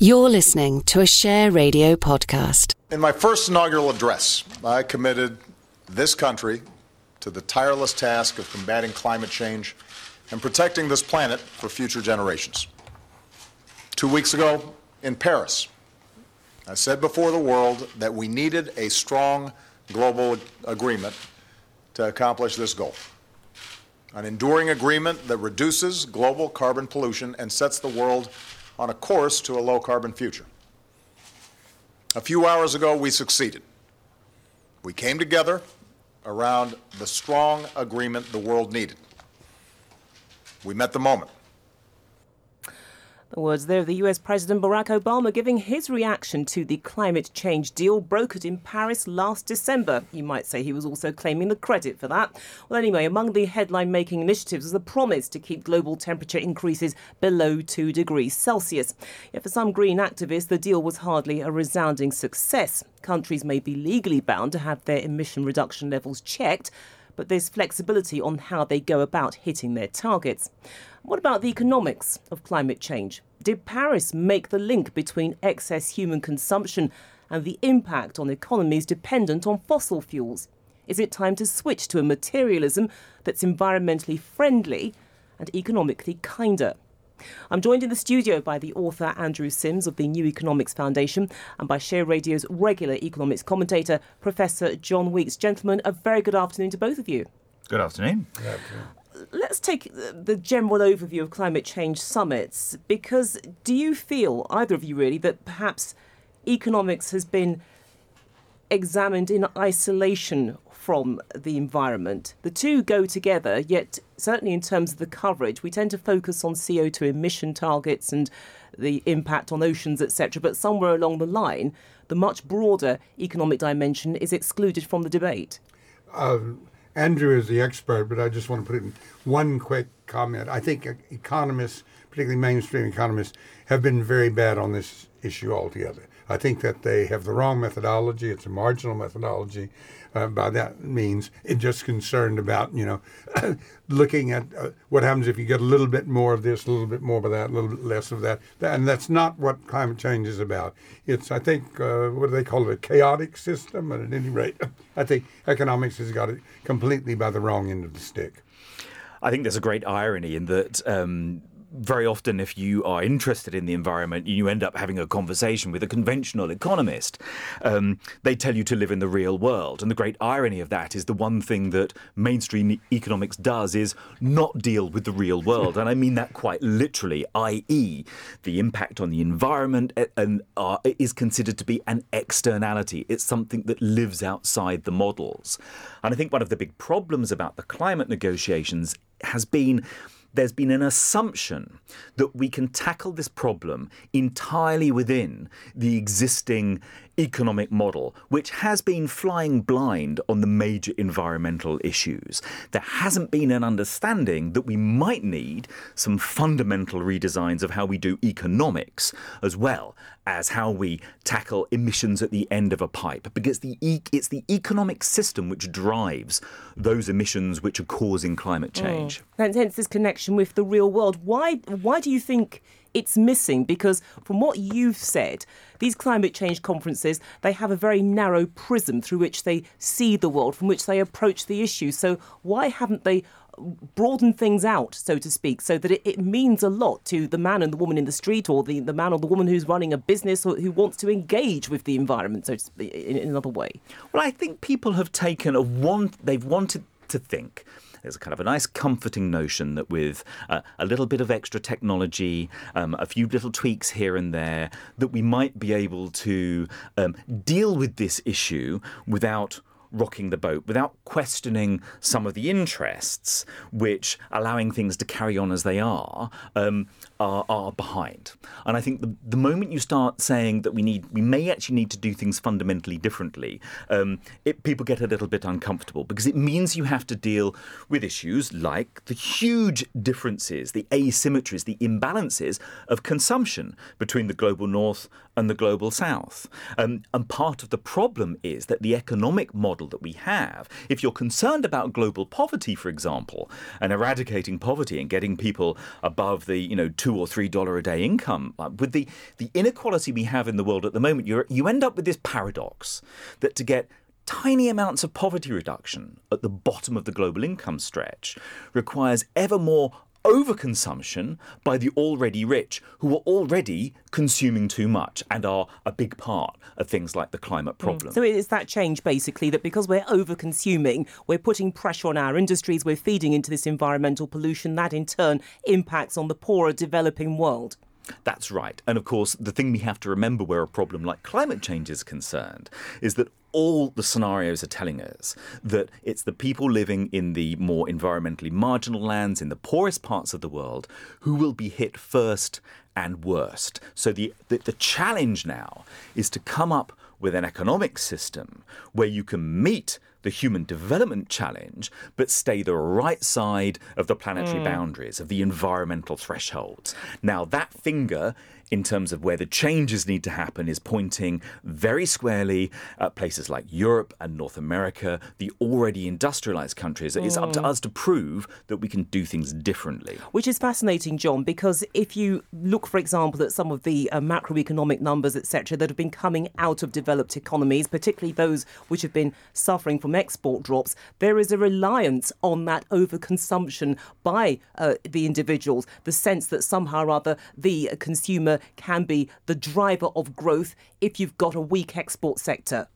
You're listening to a Share Radio podcast. In my first inaugural address, I committed this country to the tireless task of combating climate change and protecting this planet for future generations. Two weeks ago in Paris, I said before the world that we needed a strong global agreement to accomplish this goal. An enduring agreement that reduces global carbon pollution and sets the world on a course to a low carbon future. A few hours ago, we succeeded. We came together around the strong agreement the world needed. We met the moment. The words there of the US President Barack Obama giving his reaction to the climate change deal brokered in Paris last December. You might say he was also claiming the credit for that. Well, anyway, among the headline making initiatives was the promise to keep global temperature increases below 2 degrees Celsius. Yet for some green activists, the deal was hardly a resounding success. Countries may be legally bound to have their emission reduction levels checked but there's flexibility on how they go about hitting their targets. What about the economics of climate change? Did Paris make the link between excess human consumption and the impact on economies dependent on fossil fuels? Is it time to switch to a materialism that's environmentally friendly and economically kinder? I'm joined in the studio by the author Andrew Simms of the New Economics Foundation and by Share Radio's regular economics commentator, Professor John Weeks. Gentlemen, a very good afternoon to both of you. Good afternoon. Good afternoon. Let's take the general overview of climate change summits because do you feel, either of you really, that perhaps economics has been examined in isolation from the environment. The two go together, yet, certainly in terms of the coverage, we tend to focus on CO2 emission targets and the impact on oceans, etc. But somewhere along the line, the much broader economic dimension is excluded from the debate. Uh, Andrew is the expert, but I just want to put in one quick comment. I think economists, particularly mainstream economists, have been very bad on this issue altogether. I think that they have the wrong methodology. It's a marginal methodology. Uh, by that means, it's just concerned about you know looking at uh, what happens if you get a little bit more of this, a little bit more of that, a little bit less of that, and that's not what climate change is about. It's I think uh, what do they call it, a chaotic system. And at any rate, I think economics has got it completely by the wrong end of the stick. I think there's a great irony in that um, very often, if you are interested in the environment, you end up having a conversation with a conventional economist. Um, they tell you to live in the real world. And the great irony of that is the one thing that mainstream economics does is not deal with the real world. And I mean that quite literally, i.e., the impact on the environment and, uh, is considered to be an externality. It's something that lives outside the models. And I think one of the big problems about the climate negotiations has been there's been an assumption that we can tackle this problem entirely within the existing economic model, which has been flying blind on the major environmental issues. There hasn't been an understanding that we might need some fundamental redesigns of how we do economics as well as how we tackle emissions at the end of a pipe, because the e- it's the economic system which drives those emissions which are causing climate mm. change. Mm. Hence this connection with the real world. Why, why do you think it's missing because from what you've said, these climate change conferences, they have a very narrow prism through which they see the world, from which they approach the issue. So why haven't they broadened things out, so to speak, so that it, it, means a lot to the man and the woman in the street or the, the man or the woman who's running a business or who wants to engage with the environment, so speak, in, in another way? Well, I think people have taken a want, they've wanted to think there's a kind of a nice comforting notion that with uh, a little bit of extra technology, um, a few little tweaks here and there, that we might be able to um, deal with this issue without rocking the boat without questioning some of the interests which allowing things to carry on as they are um, are, are behind. And I think the, the moment you start saying that we need, we may actually need to do things fundamentally differently, um, it, people get a little bit uncomfortable because it means you have to deal with issues like the huge differences, the asymmetries, the imbalances of consumption between the global north and the global south. Um, and part of the problem is that the economic model that we have, if you're concerned about global poverty, for example, and eradicating poverty and getting people above the you know two or three dollar a day income, with the the inequality we have in the world at the moment, you you end up with this paradox that to get tiny amounts of poverty reduction at the bottom of the global income stretch requires ever more overconsumption by the already rich who are already consuming too much and are a big part of things like the climate Hmm. problem. So it's that change basically that because we're over consuming, we're putting pressure on our industries, we're feeding into this environmental pollution, that in turn impacts on the poorer developing world. That's right. And of course, the thing we have to remember where a problem like climate change is concerned is that all the scenarios are telling us that it's the people living in the more environmentally marginal lands, in the poorest parts of the world, who will be hit first and worst. So the, the, the challenge now is to come up with an economic system where you can meet the human development challenge, but stay the right side of the planetary hmm. boundaries, of the environmental thresholds. Now, that finger, in terms of where the changes need to happen, is pointing very squarely at places like Europe and North America, the already industrialized countries. It's up to us to prove that we can do things differently. Which is fascinating, John, because if you look, for example, at some of the uh, macroeconomic numbers, etc., that have been coming out of developed economies, particularly those which have been suffering from export drops, there is a reliance on that overconsumption by uh, the individuals, the sense that somehow or other the consumer can be the driver of growth if you've got a weak export sector.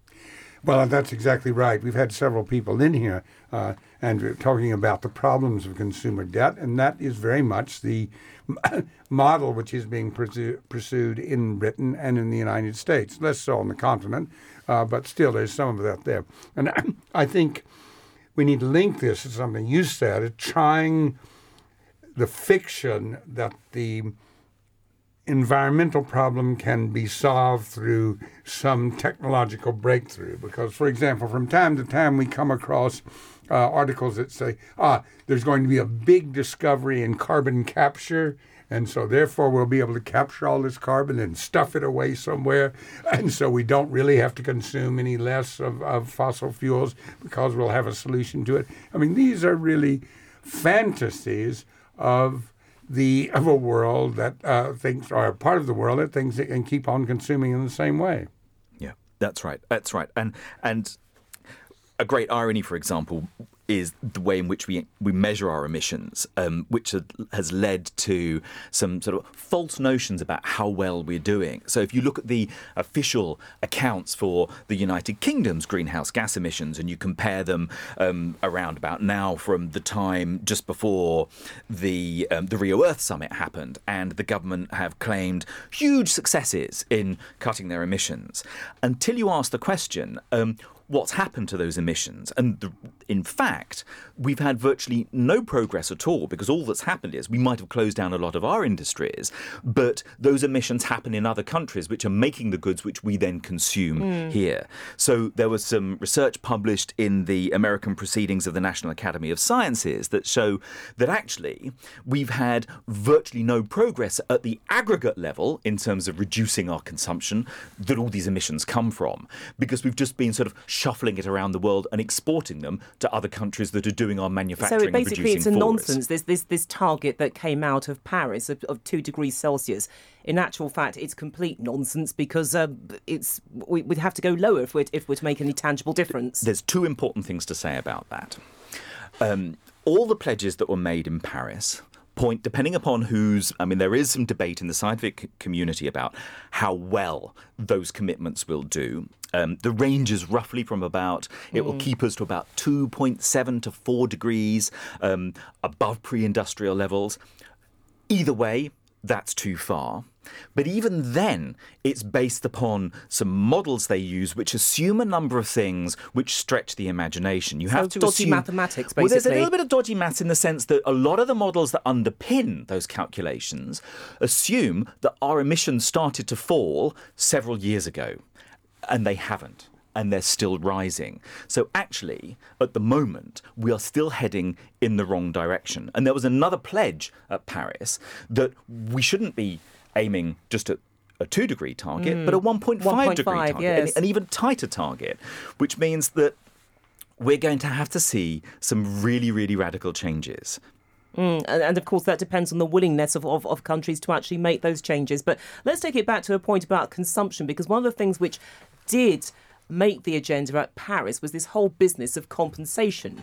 Well, that's exactly right. We've had several people in here, uh, Andrew, talking about the problems of consumer debt, and that is very much the model which is being pursu- pursued in Britain and in the United States. Less so on the continent, uh, but still there's some of that there. And I think we need to link this to something you said, trying the fiction that the environmental problem can be solved through some technological breakthrough. Because, for example, from time to time we come across uh, articles that say, ah, there's going to be a big discovery in carbon capture. And so, therefore, we'll be able to capture all this carbon and stuff it away somewhere. And so, we don't really have to consume any less of, of fossil fuels because we'll have a solution to it. I mean, these are really fantasies of the of a world that uh, thinks, or a part of the world that thinks it can keep on consuming in the same way. Yeah, that's right. That's right. And and a great irony, for example, is the way in which we we measure our emissions, um, which has led to some sort of false notions about how well we're doing. So if you look at the official accounts for the United Kingdom's greenhouse gas emissions and you compare them um, around about now from the time just before the um, the Rio Earth Summit happened, and the government have claimed huge successes in cutting their emissions, until you ask the question. What's happened to those emissions. And the, in fact, we've had virtually no progress at all because all that's happened is we might have closed down a lot of our industries, but those emissions happen in other countries which are making the goods which we then consume mm. here. So there was some research published in the American Proceedings of the National Academy of Sciences that show that actually we've had virtually no progress at the aggregate level in terms of reducing our consumption that all these emissions come from because we've just been sort of shuffling it around the world and exporting them to other countries that are doing our manufacturing So and basically, it's a producing for us. nonsense. This this this target that came out of Paris of, of two degrees Celsius. In actual fact, it's complete nonsense because uh, it's we, we'd have to go lower if we're if we're to make any tangible difference. There's two important things to say about that. Um, all the pledges that were made in Paris point, depending upon who's, I mean, there is some debate in the scientific community about how well those commitments will do. Um, the range is roughly from about, it will keep us to about 2.7 to 4 degrees um, above pre industrial levels. Either way, that's too far. But even then, it's based upon some models they use which assume a number of things which stretch the imagination. You have to dodgy assume, mathematics, basically. Well, there's a little bit of dodgy maths in the sense that a lot of the models that underpin those calculations assume that our emissions started to fall several years ago, and they haven't. And they're still rising. So, actually, at the moment, we are still heading in the wrong direction. And there was another pledge at Paris that we shouldn't be aiming just at a two degree target, but a mm. 1.5, degree target, yes. an, an even tighter target, which means that we're going to have to see some really, really radical changes. Mm, and, and of course, that depends on the willingness of, of, of countries to actually make those changes. But let's take it back to a point about consumption, because one of the things which did make the agenda at Paris was this whole business of compensation.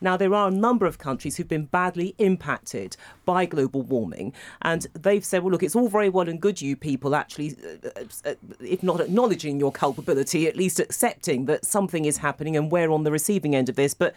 Now, there are a number of countries who've been badly impacted by global warming, and they've said, well, look, it's all very well and good, you people actually, uh, uh, if not acknowledging your culpability, at least accepting that something is happening and we're on the receiving end of this. But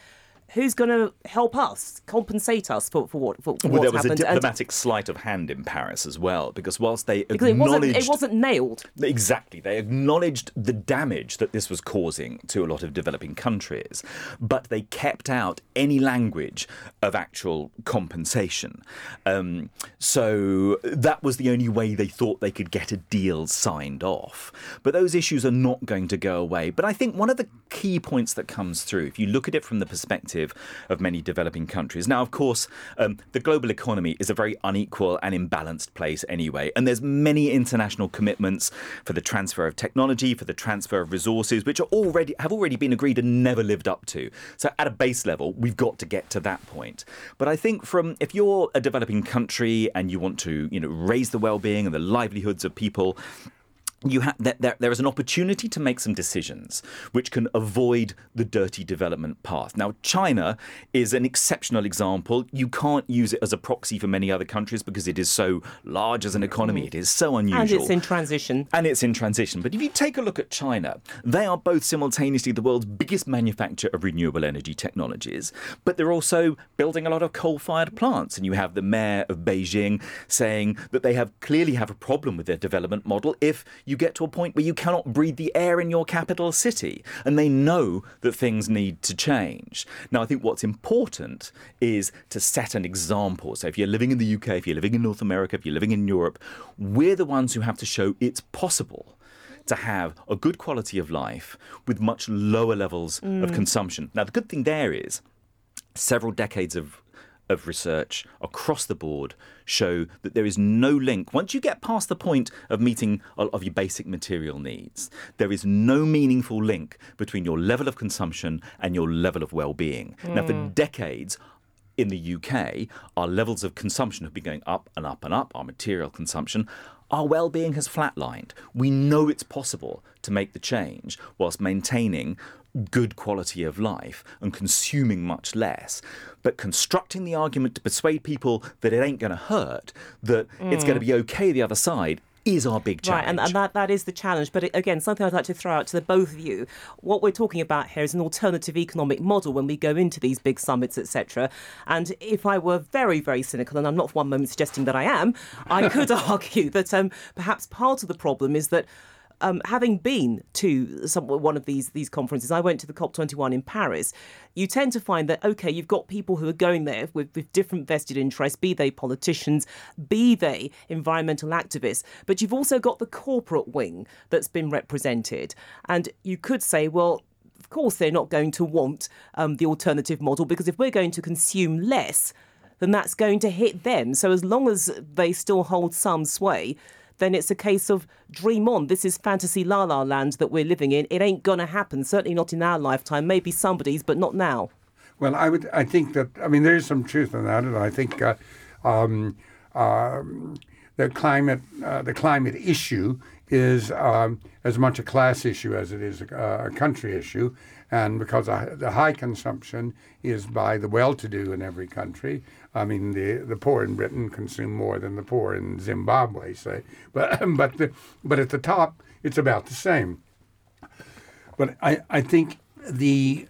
who's going to help us, compensate us for, for what for, Well, there what's was a happened? And- diplomatic sleight of hand in Paris as well, because whilst they because it wasn't, acknowledged it wasn't nailed. Exactly. They acknowledged the damage that this was causing to a lot of developing countries, but they kept out any language of actual compensation. Um, so that was the only way they thought they could get a deal signed off. But those issues are not going to go away. But I think one of the key points that comes through, if you look at it from the perspective of many developing countries, now, of course, um, the global economy is a very unequal and imbalanced place anyway, and there's many international commitments for the transfer of technology, for the transfer of resources, which are already have already been agreed and never lived up to. So, at a base level, we've got to get to that point. But I think from if you're a developing country and you want to, you know, raise the well-being and the livelihoods of people you ha- there, there, is an opportunity to make some decisions which can avoid the dirty development path. Now, China is an exceptional example. You can't use it as a proxy for many other countries because it is so large as an economy. It is so unusual. And it's in transition. And it's in transition. But if you take a look at China, they are both simultaneously the world's biggest manufacturer of renewable energy technologies, but they're also building a lot of coal fired plants. And you have the mayor of Beijing saying that they have clearly have a problem with their development model if you get to a point where you cannot breathe the air in your capital city. And they know that things need to change. Now, I think what's important is to set an example. So if you're living in the UK, if you're living in North America, if you're living in Europe, we're the ones who have to show it's possible to have a good quality of life with much lower levels of mm. consumption. Now, the good thing there is several decades of of research across the board show that there is no link. Once you get past the point of meeting all of your basic material needs, there is no meaningful link between your level of consumption and your level of well-being. Now, for hmm. decades, in the UK, our levels of consumption have been going up and up and up, our material consumption. Our well being has flatlined. We know it's possible to make the change whilst maintaining good quality of life and consuming much less. But constructing the argument to persuade people that it ain't going to hurt, that it's going to be okay the other side, is our big challenge. Right, and, and that, that is the challenge. But again, something I'd like to throw out to the both of you. What we're talking about here is an alternative economic model when we go into these big summits, etc. And if I were very, very cynical, and I'm not for one moment suggesting that I am, I could argue that um, perhaps part of the problem is that um, having been to some, one of these these conferences, I went to the COP21 in Paris. You tend to find that okay, you've got people who are going there with, with different vested interests, be they politicians, be they environmental activists, but you've also got the corporate wing that's been represented, and you could say, well. Of course, they're not going to want um, the alternative model because if we're going to consume less, then that's going to hit them. So as long as they still hold some sway, then it's a case of dream on. This is fantasy la la land that we're living in. It ain't gonna happen. Certainly not in our lifetime. Maybe somebody's, but not now. Well, I would. I think that. I mean, there is some truth in that, and I think uh, um, um, the climate, uh, the climate issue, is um, as much a class issue as it is a, a country issue, and because uh, the high consumption is by the well-to-do in every country. I mean, the the poor in Britain consume more than the poor in Zimbabwe, say, but but the but at the top, it's about the same. But I, I think the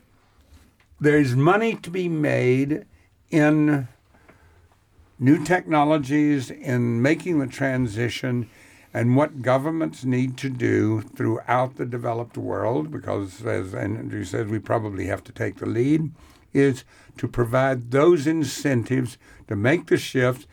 there's money to be made in new technologies, in making the transition, And what governments need to do throughout the developed world, because as Andrew says, we probably have to take the lead, is to provide those incentives to make the shift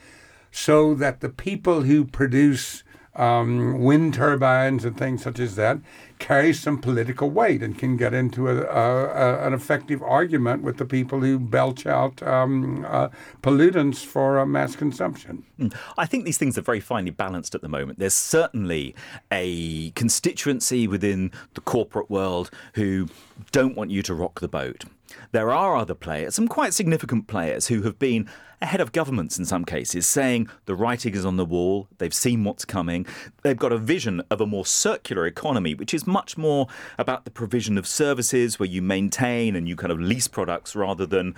so that the people who produce um, wind turbines and things such as that carry some political weight and can get into a, a, a, an effective argument with the people who belch out um, uh, pollutants for uh, mass consumption. Hmm. I think these things are very finely balanced at the moment. There's certainly a constituency within the corporate world who don't want you to rock the boat. There are other players, some quite significant players, who have been ahead of governments in some cases, saying the writing is on the wall, they've seen what's coming, they've got a vision of a more circular economy, which is much more about the provision of services where you maintain and you kind of lease products rather than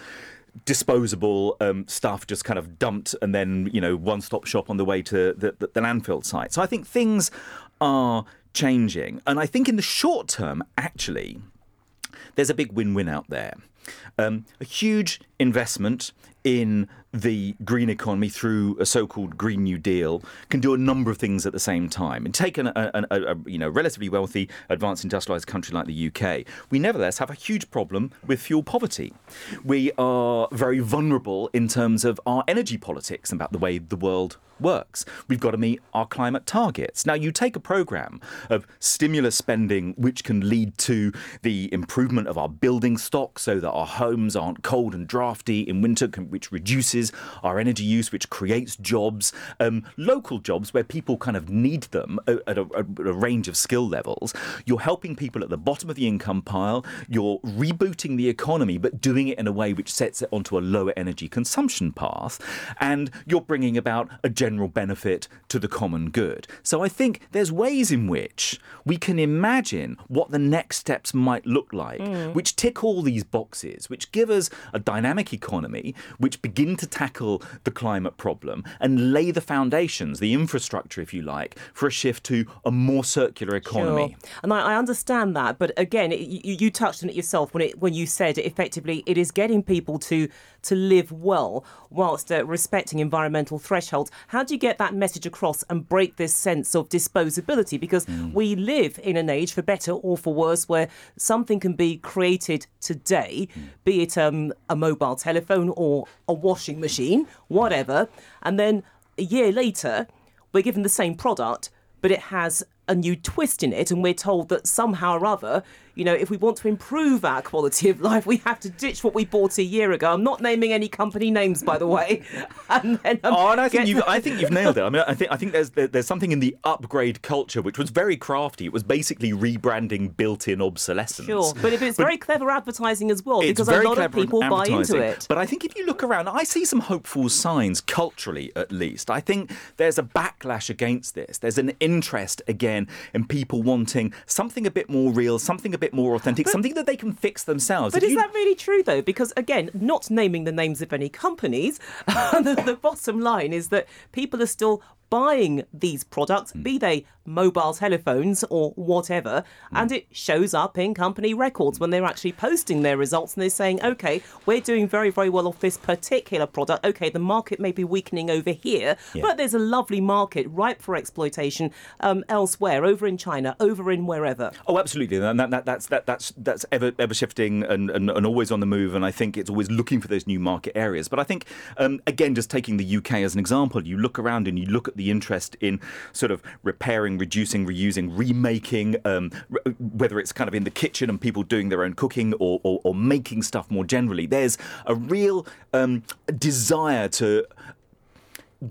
disposable um, stuff just kind of dumped and then you know one stop shop on the way to the, the, the landfill site. So i think things are changing. And i think in the short term actually there's a big win-win out there. Um, a huge investment in the green economy through a so-called Green New Deal can do a number of things at the same time. And take an, a, a, a, you know relatively wealthy, advanced industrialized country like the UK, we nevertheless have a huge problem with fuel poverty. We are very vulnerable in terms of our energy politics and about the way the world works. We've got to meet our climate targets. Now, you take a program of stimulus spending, which can lead to the improvement of our building stock so that our homes aren't cold and drafty in winter, which reduces our energy use, which creates jobs, um, local jobs where people kind of need them at a, a, a range of skill levels. You're helping people at the bottom of the income pile. You're rebooting the economy, but doing it in a way which sets it onto a lower energy consumption path. And you're bringing about a general benefit to the common good. So I think there's ways in which we can imagine what the next steps might look like, mm. which tick all these boxes, which give us a dynamic economy, which begin to tackle the climate problem and lay the foundations, the infrastructure, if you like, for a shift to a more circular economy. Sure. And I, I, understand that, but again, it, you, you, touched on it yourself when it when you said effectively it is getting people to to live well whilst uh, respecting environmental thresholds. How do you get that message across and break this sense of disposability? Because mm. we live in an age, for better or for worse, where something can be created today, mm. be it um, a mobile telephone or a washing machine, whatever, and then a year later, we're given the same product, but it has a new twist in it, and we're told that somehow or other you know, if we want to improve our quality of life, we have to ditch what we bought a year ago. I'm not naming any company names, by the way. And then, um, oh, and I think you've, I think you've nailed it. I mean, I think I think there's there's something in the upgrade culture which was very crafty. It was basically rebranding built-in obsolescence. Sure, but if it's but very clever advertising as well, because a lot of people buy into it. But I think if you look around, I see some hopeful signs culturally, at least. I think there's a backlash against this. There's an interest again in people wanting something a bit more real, something a bit bit more authentic, but, something that they can fix themselves. But if is you... that really true, though? Because, again, not naming the names of any companies, the, the bottom line is that people are still buying these products, mm. be they mobile telephones or whatever, mm. and it shows up in company records when they're actually posting their results and they're saying, okay, we're doing very, very well off this particular product. Okay, the market may be weakening over here, yeah. but there's a lovely market ripe for exploitation um, elsewhere, over in China, over in wherever. Oh, absolutely. And that, that, that's that, that's that's ever ever shifting and, and, and, always on the move. And I think it's always looking for those new market areas. But I think, um, again, just taking the UK as an example, you look around and you look at the interest in sort of repairing, reducing, reusing, remaking, um, whether it's kind of in the kitchen and people doing their own cooking or, or, or making stuff more generally. There's a real um, desire to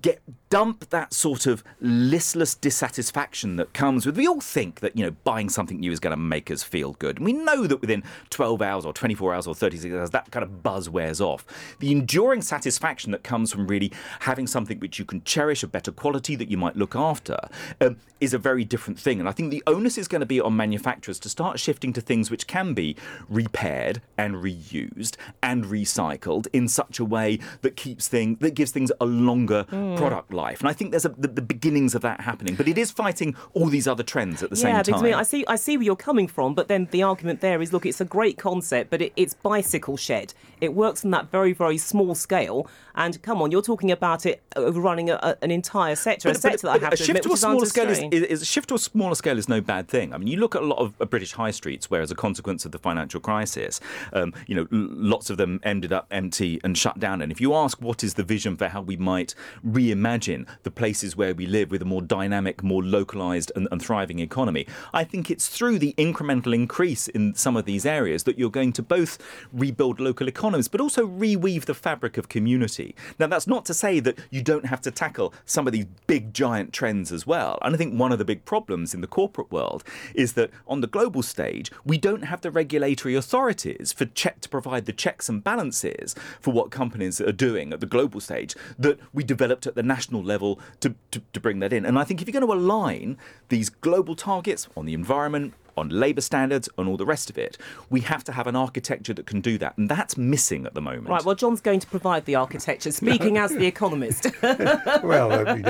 get dump that sort of listless dissatisfaction that comes with. We all think that you know buying something new is going to make us feel good, and we know that within 12 hours or 24 hours or 36 hours, that kind of buzz wears off. The enduring satisfaction that comes from really having something which you can cherish, of better quality that you might look after, um, is a very different thing. And I think the onus is going to be on manufacturers to start shifting to things which can be repaired and reused and recycled in such a way that keeps things that gives things a longer mm. Mm. product life. And I think there's a, the, the, beginnings of that happening. But it is fighting all these other trends at the yeah, same time. Because, I, mean, I see I see where you're coming from, but then the argument there is look, it's a great concept, but it, it's bicycle shed. It works on that very, very small scale. And come on, you're talking about it running a, a, an entire sector, but, a sector but, that I have a to shift admit, to a smaller scale is, is, is, a shift to a smaller scale is no bad thing. I mean, you look at a lot of uh, British high streets where, as a consequence of the financial crisis, um, you know, lots of them ended up empty and shut down. And if you ask what is the vision for how we might reimagine the places where we live with a more dynamic, more localized and, and thriving economy, I think it's through the incremental increase in some of these areas that you're going to both rebuild local economies, but also reweave the fabric of community. Now, that's not to say that you don't have to tackle some of these big giant trends as well. And I think one of the big problems in the corporate world is that on the global stage, we don't have the regulatory authorities for check to provide the checks and balances for what companies are doing at the global stage that we developed at the national level to, to, to bring that in. And I think if you're going to align these global targets on the environment, on labour standards, and all the rest of it. We have to have an architecture that can do that, and that's missing at the moment. Right. Well, John's going to provide the architecture. Speaking as the economist. well, uh,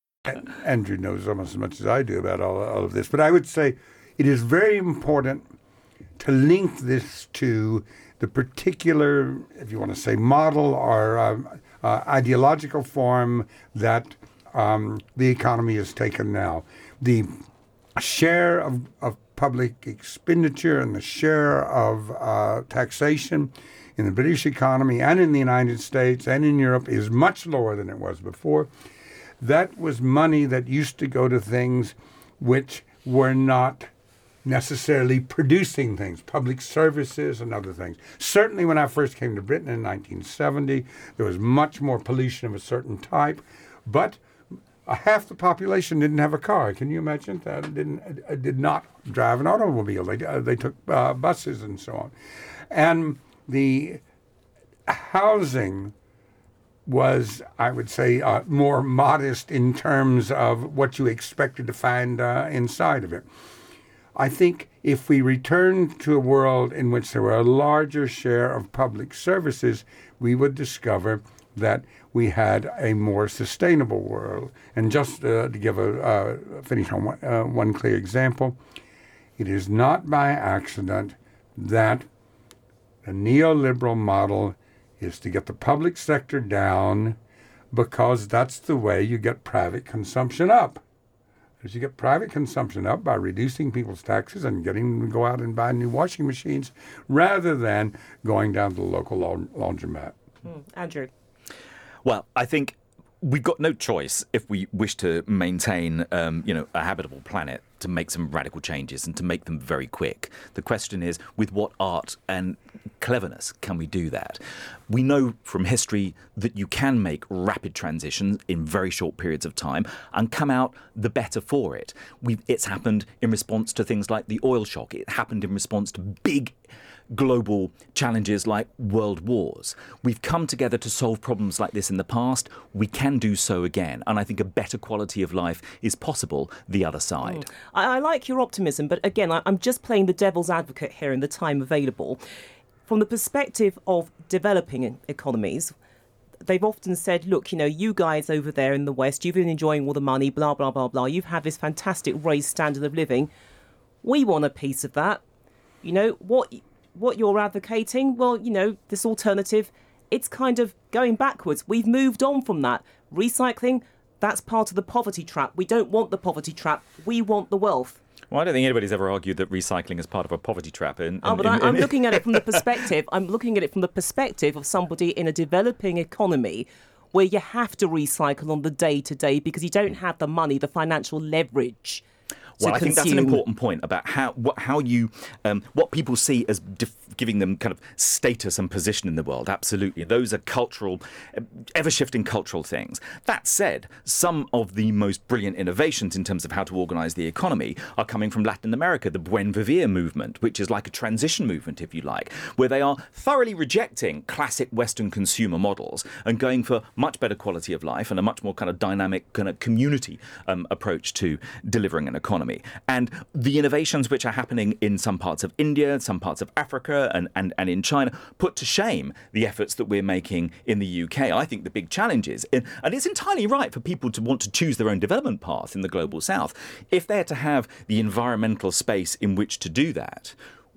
Andrew knows almost as much as I do about all, all of this, but I would say it is very important to link this to the particular, if you want to say, model or um, uh, ideological form that um, the economy has taken now. The share of, of public expenditure and the share of uh, taxation in the British economy and in the United States and in Europe is much lower than it was before that was money that used to go to things which were not necessarily producing things, public services and other things. Certainly, when I first came to Britain in 1970, there was much more pollution of a certain type, but half the population didn't have a car. Can you imagine that? Didn't did not drive an automobile. They uh, they took uh, buses and so on, and the housing was, I would say, uh, more modest in terms of what you expected to find uh, inside of it. I think if we return to a world in which there were a larger share of public services, we would discover that we had a more sustainable world. And just uh, to give a uh, finish on one, uh, one clear example, it is not by accident that the neoliberal model is to get the public sector down because that's the way you get private consumption up. As you get private consumption up by reducing people's taxes and getting them to go out and buy new washing machines rather than going down to the local laundromat. Mm, Andrew. Well, I think we've got no choice if we wish to maintain, um, you know, a habitable planet to make some radical changes and to make them very quick. The question is, with what art and cleverness can we do that? We know from history that you can make rapid transitions in very short periods of time and come out the better for it. We've, it's happened in response to things like the oil shock. It happened in response to big global challenges like world wars. We've come together to solve problems like this in the past. We can do so again. And I think a better quality of life is possible the other side. Mm. I, I, like your optimism, but again, I, I'm just playing the devil's advocate here in the time available. From the perspective of developing economies, they've often said, look, you know, you guys over there in the West, you've been enjoying all the money, blah, blah, blah, blah. You've had this fantastic raised standard of living. We want a piece of that. You know, what what you're advocating, well, you know, this alternative, it's kind of going backwards. We've moved on from that. Recycling, that's part of the poverty trap. We don't want the poverty trap. We want the wealth. Well, I don't think anybody's ever argued that recycling is part of a poverty trap. In, in oh, but in, I, am looking at it from the perspective. I'm looking at it from the perspective of somebody in a developing economy where you have to recycle on the day to day because you don't have the money, the financial leverage well, I think that's an important point about how what how you um, what people see as def- giving them kind of status and position in the world. Absolutely, those are cultural, ever shifting cultural things. That said, some of the most brilliant innovations in terms of how to organise the economy are coming from Latin America. The Buen Vivir movement, which is like a transition movement, if you like, where they are thoroughly rejecting classic Western consumer models and going for much better quality of life and a much more kind of dynamic kind of community um, approach to delivering an economy. And the innovations which are happening in some parts of India, some parts of Africa, and, and, and in China put to shame the efforts that we're making in the UK. I think the big challenge is, and it's entirely right for people to want to choose their own development path in the global south. If they're to have the environmental space in which to do that,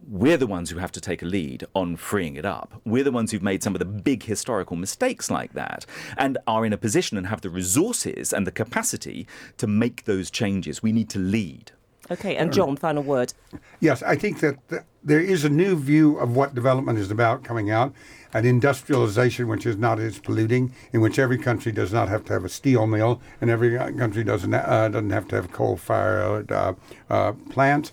we're the ones who have to take a lead on freeing it up. We're the ones who've made some of the big historical mistakes like that and are in a position and have the resources and the capacity to make those changes. We need to lead. Okay, and John, final word. Yes, I think that th- there is a new view of what development is about coming out, an industrialization which is not as polluting, in which every country does not have to have a steel mill, and every country doesn't uh, doesn't have to have coal-fired uh, uh, plants.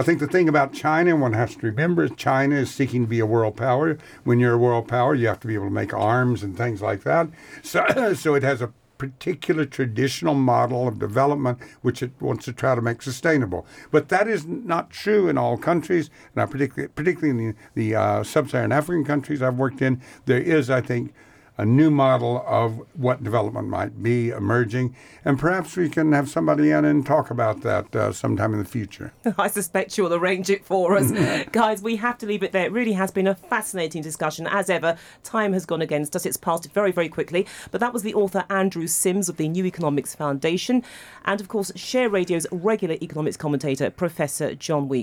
I think the thing about China, one has to remember, is China is seeking to be a world power. When you're a world power, you have to be able to make arms and things like that. So, so it has a particular traditional model of development which it wants to try to make sustainable. But that is not true in all countries, and particularly, particularly in the, the uh, sub-Saharan African countries I've worked in, there is, I think, a new model of what development might be emerging, and perhaps we can have somebody in and talk about that uh, sometime in the future. I suspect you'll arrange it for us. Guys, we have to leave it there. It really has been a fascinating discussion. As ever, time has gone against us. It's passed very, very quickly. But that was the author Andrew Simms of the New Economics Foundation, and of course, Share Radio's regular economics commentator, Professor John Weeks.